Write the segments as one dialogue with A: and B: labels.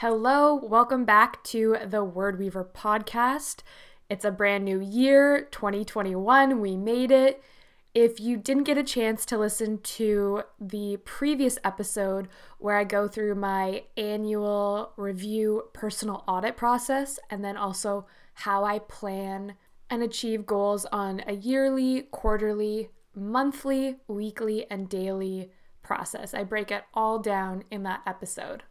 A: Hello, welcome back to the Word Weaver podcast. It's a brand new year, 2021. We made it. If you didn't get a chance to listen to the previous episode where I go through my annual review personal audit process and then also how I plan and achieve goals on a yearly, quarterly, monthly, weekly, and daily process, I break it all down in that episode.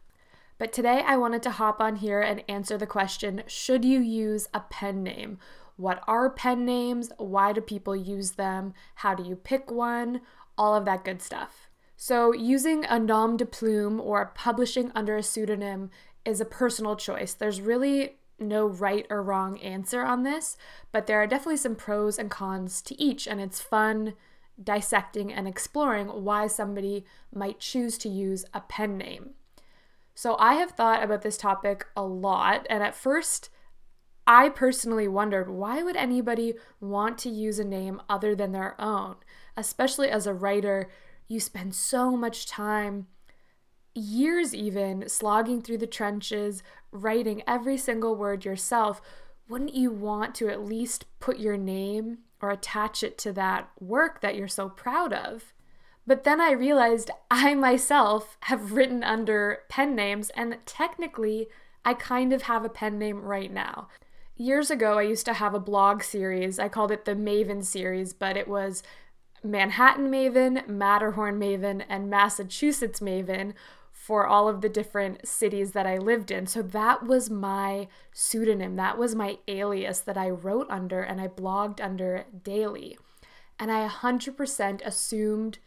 A: But today I wanted to hop on here and answer the question should you use a pen name? What are pen names? Why do people use them? How do you pick one? All of that good stuff. So, using a nom de plume or publishing under a pseudonym is a personal choice. There's really no right or wrong answer on this, but there are definitely some pros and cons to each, and it's fun dissecting and exploring why somebody might choose to use a pen name. So I have thought about this topic a lot, and at first, I personally wondered why would anybody want to use a name other than their own? Especially as a writer, you spend so much time, years even, slogging through the trenches, writing every single word yourself. Wouldn't you want to at least put your name or attach it to that work that you're so proud of? But then I realized I myself have written under pen names, and technically, I kind of have a pen name right now. Years ago, I used to have a blog series. I called it the Maven series, but it was Manhattan Maven, Matterhorn Maven, and Massachusetts Maven for all of the different cities that I lived in. So that was my pseudonym, that was my alias that I wrote under and I blogged under daily. And I 100% assumed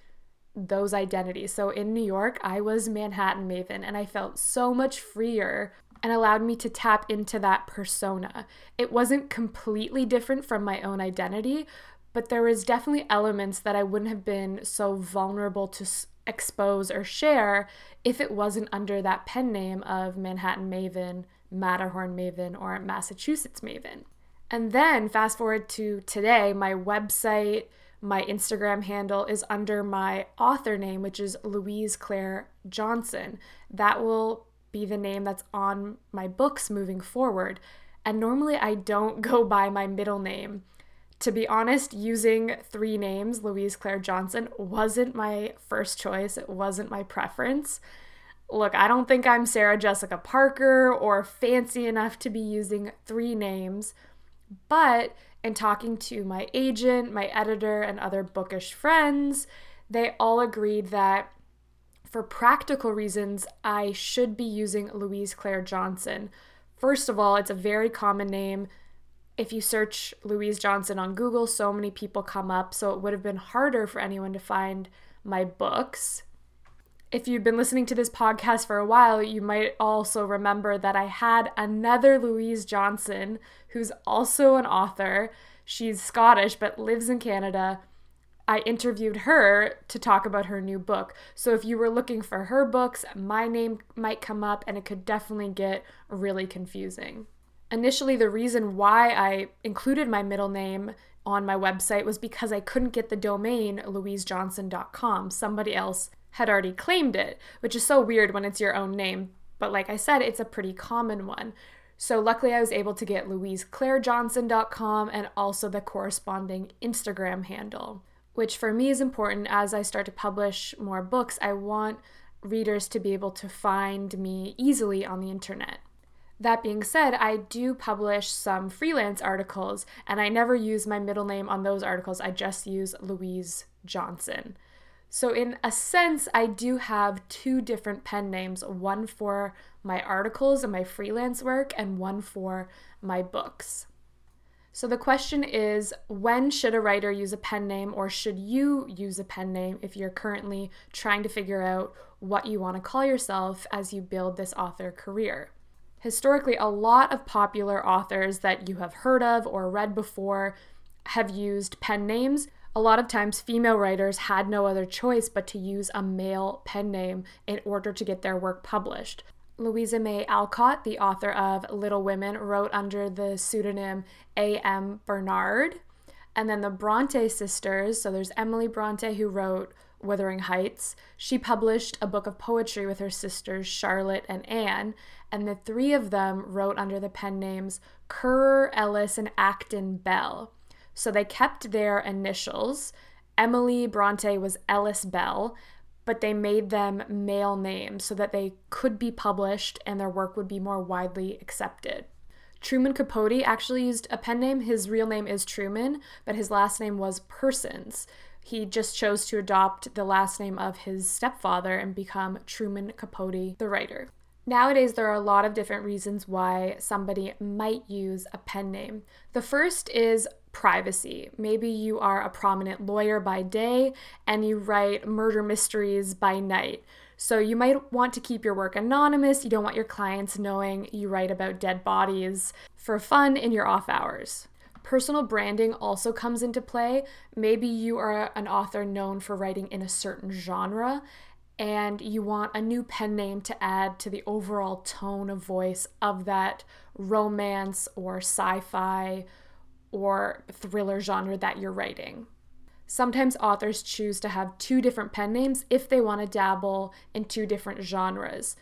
A: those identities. So in New York, I was Manhattan Maven, and I felt so much freer and allowed me to tap into that persona. It wasn't completely different from my own identity, but there was definitely elements that I wouldn't have been so vulnerable to expose or share if it wasn't under that pen name of Manhattan Maven, Matterhorn Maven, or Massachusetts Maven. And then fast forward to today, my website, my Instagram handle is under my author name, which is Louise Claire Johnson. That will be the name that's on my books moving forward. And normally I don't go by my middle name. To be honest, using three names, Louise Claire Johnson, wasn't my first choice. It wasn't my preference. Look, I don't think I'm Sarah Jessica Parker or fancy enough to be using three names, but in talking to my agent, my editor, and other bookish friends, they all agreed that for practical reasons, I should be using Louise Claire Johnson. First of all, it's a very common name. If you search Louise Johnson on Google, so many people come up, so it would have been harder for anyone to find my books. If you've been listening to this podcast for a while, you might also remember that I had another Louise Johnson, who's also an author. She's Scottish but lives in Canada. I interviewed her to talk about her new book. So if you were looking for her books, my name might come up and it could definitely get really confusing. Initially, the reason why I included my middle name on my website was because I couldn't get the domain louisejohnson.com. Somebody else had already claimed it, which is so weird when it's your own name. But like I said, it's a pretty common one. So luckily, I was able to get louiseclairejohnson.com and also the corresponding Instagram handle, which for me is important as I start to publish more books. I want readers to be able to find me easily on the internet. That being said, I do publish some freelance articles, and I never use my middle name on those articles. I just use Louise Johnson. So, in a sense, I do have two different pen names one for my articles and my freelance work, and one for my books. So, the question is when should a writer use a pen name, or should you use a pen name if you're currently trying to figure out what you want to call yourself as you build this author career? Historically, a lot of popular authors that you have heard of or read before have used pen names. A lot of times, female writers had no other choice but to use a male pen name in order to get their work published. Louisa May Alcott, the author of Little Women, wrote under the pseudonym A.M. Bernard. And then the Bronte sisters, so there's Emily Bronte who wrote Wuthering Heights. She published a book of poetry with her sisters Charlotte and Anne, and the three of them wrote under the pen names Currer, Ellis, and Acton Bell. So they kept their initials. Emily Bronte was Ellis Bell, but they made them male names so that they could be published and their work would be more widely accepted. Truman Capote actually used a pen name. His real name is Truman, but his last name was Persons. He just chose to adopt the last name of his stepfather and become Truman Capote, the writer. Nowadays, there are a lot of different reasons why somebody might use a pen name. The first is privacy. Maybe you are a prominent lawyer by day and you write murder mysteries by night. So you might want to keep your work anonymous. You don't want your clients knowing you write about dead bodies for fun in your off hours. Personal branding also comes into play. Maybe you are an author known for writing in a certain genre and you want a new pen name to add to the overall tone of voice of that romance or sci fi or thriller genre that you're writing. Sometimes authors choose to have two different pen names if they want to dabble in two different genres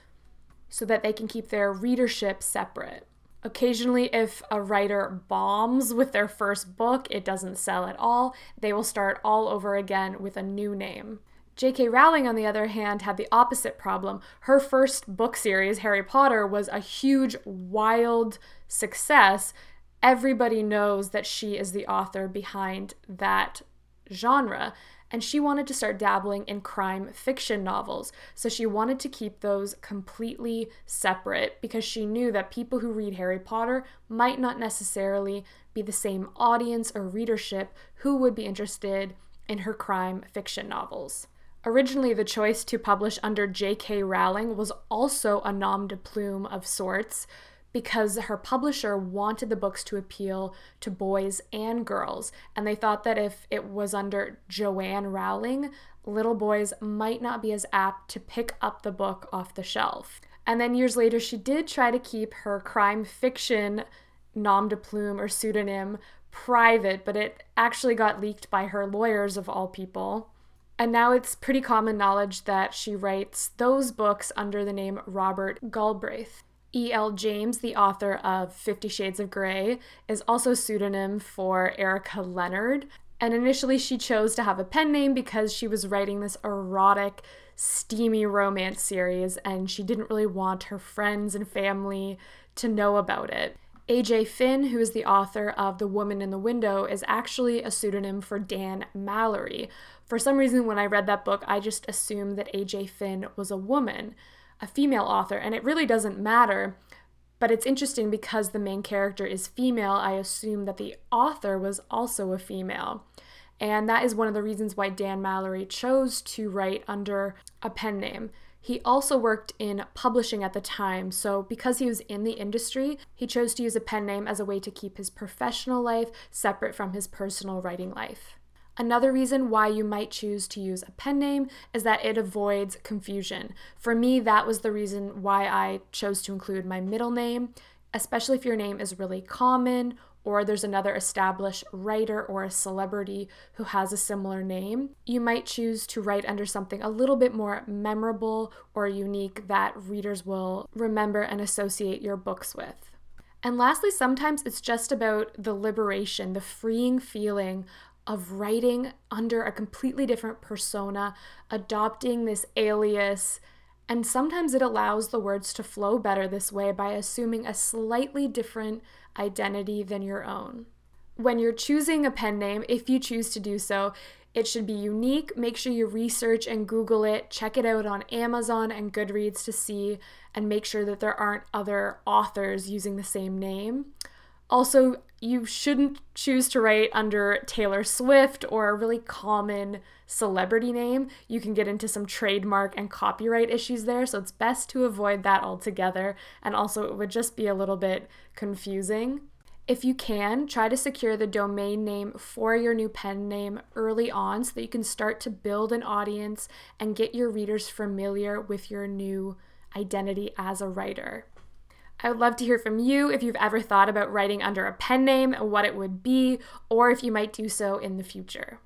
A: so that they can keep their readership separate. Occasionally, if a writer bombs with their first book, it doesn't sell at all, they will start all over again with a new name. J.K. Rowling, on the other hand, had the opposite problem. Her first book series, Harry Potter, was a huge, wild success. Everybody knows that she is the author behind that genre and she wanted to start dabbling in crime fiction novels. So she wanted to keep those completely separate because she knew that people who read Harry Potter might not necessarily be the same audience or readership who would be interested in her crime fiction novels. Originally, the choice to publish under J.K. Rowling was also a nom de plume of sorts because her publisher wanted the books to appeal to boys and girls, and they thought that if it was under Joanne Rowling, little boys might not be as apt to pick up the book off the shelf. And then years later, she did try to keep her crime fiction nom de plume or pseudonym private, but it actually got leaked by her lawyers, of all people. And now it's pretty common knowledge that she writes those books under the name Robert Galbraith. E.L. James, the author of Fifty Shades of Grey, is also a pseudonym for Erika Leonard. And initially, she chose to have a pen name because she was writing this erotic, steamy romance series, and she didn't really want her friends and family to know about it. AJ Finn, who is the author of The Woman in the Window, is actually a pseudonym for Dan Mallory. For some reason, when I read that book, I just assumed that AJ Finn was a woman a female author, and it really doesn't matter. But it's interesting because the main character is female, I assume that the author was also a female. And that is one of the reasons why Dan Mallory chose to write under a pen name. He also worked in publishing at the time, so because he was in the industry, he chose to use a pen name as a way to keep his professional life separate from his personal writing life. Another reason why you might choose to use a pen name is that it avoids confusion. For me, that was the reason why I chose to include my middle name, especially if your name is really common or there's another established writer or a celebrity who has a similar name. You might choose to write under something a little bit more memorable or unique that readers will remember and associate your books with. And lastly, sometimes it's just about the liberation, the freeing feeling of writing under a completely different persona, adopting this alias And sometimes it allows the words to flow better this way by assuming a slightly different identity than your own. When you're choosing a pen name, if you choose to do so, it should be unique. Make sure you research and Google it. Check it out on Amazon and Goodreads to see, and make sure that there aren't other authors using the same name. Also, you shouldn't choose to write under Taylor Swift or a really common celebrity name. You can get into some trademark and copyright issues there, so it's best to avoid that altogether. And also, it would just be a little bit confusing. If you can, try to secure the domain name for your new pen name early on so that you can start to build an audience and get your readers familiar with your new identity as a writer. I would love to hear from you if you've ever thought about writing under a pen name and what it would be, or if you might do so in the future.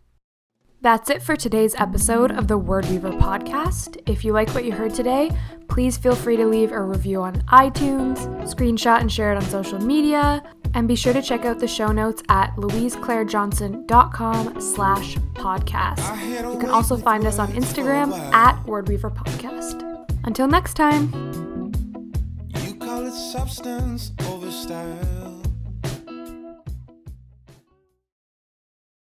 A: That's it for today's episode of the Word Weaver podcast. If you like what you heard today, please feel free to leave a review on iTunes, screenshot and share it on social media, and be sure to check out the show notes at louiseclairejohnson.com slash podcast. You can also find us on Instagram at Wordweaver Podcast. Until next time. It substance over style.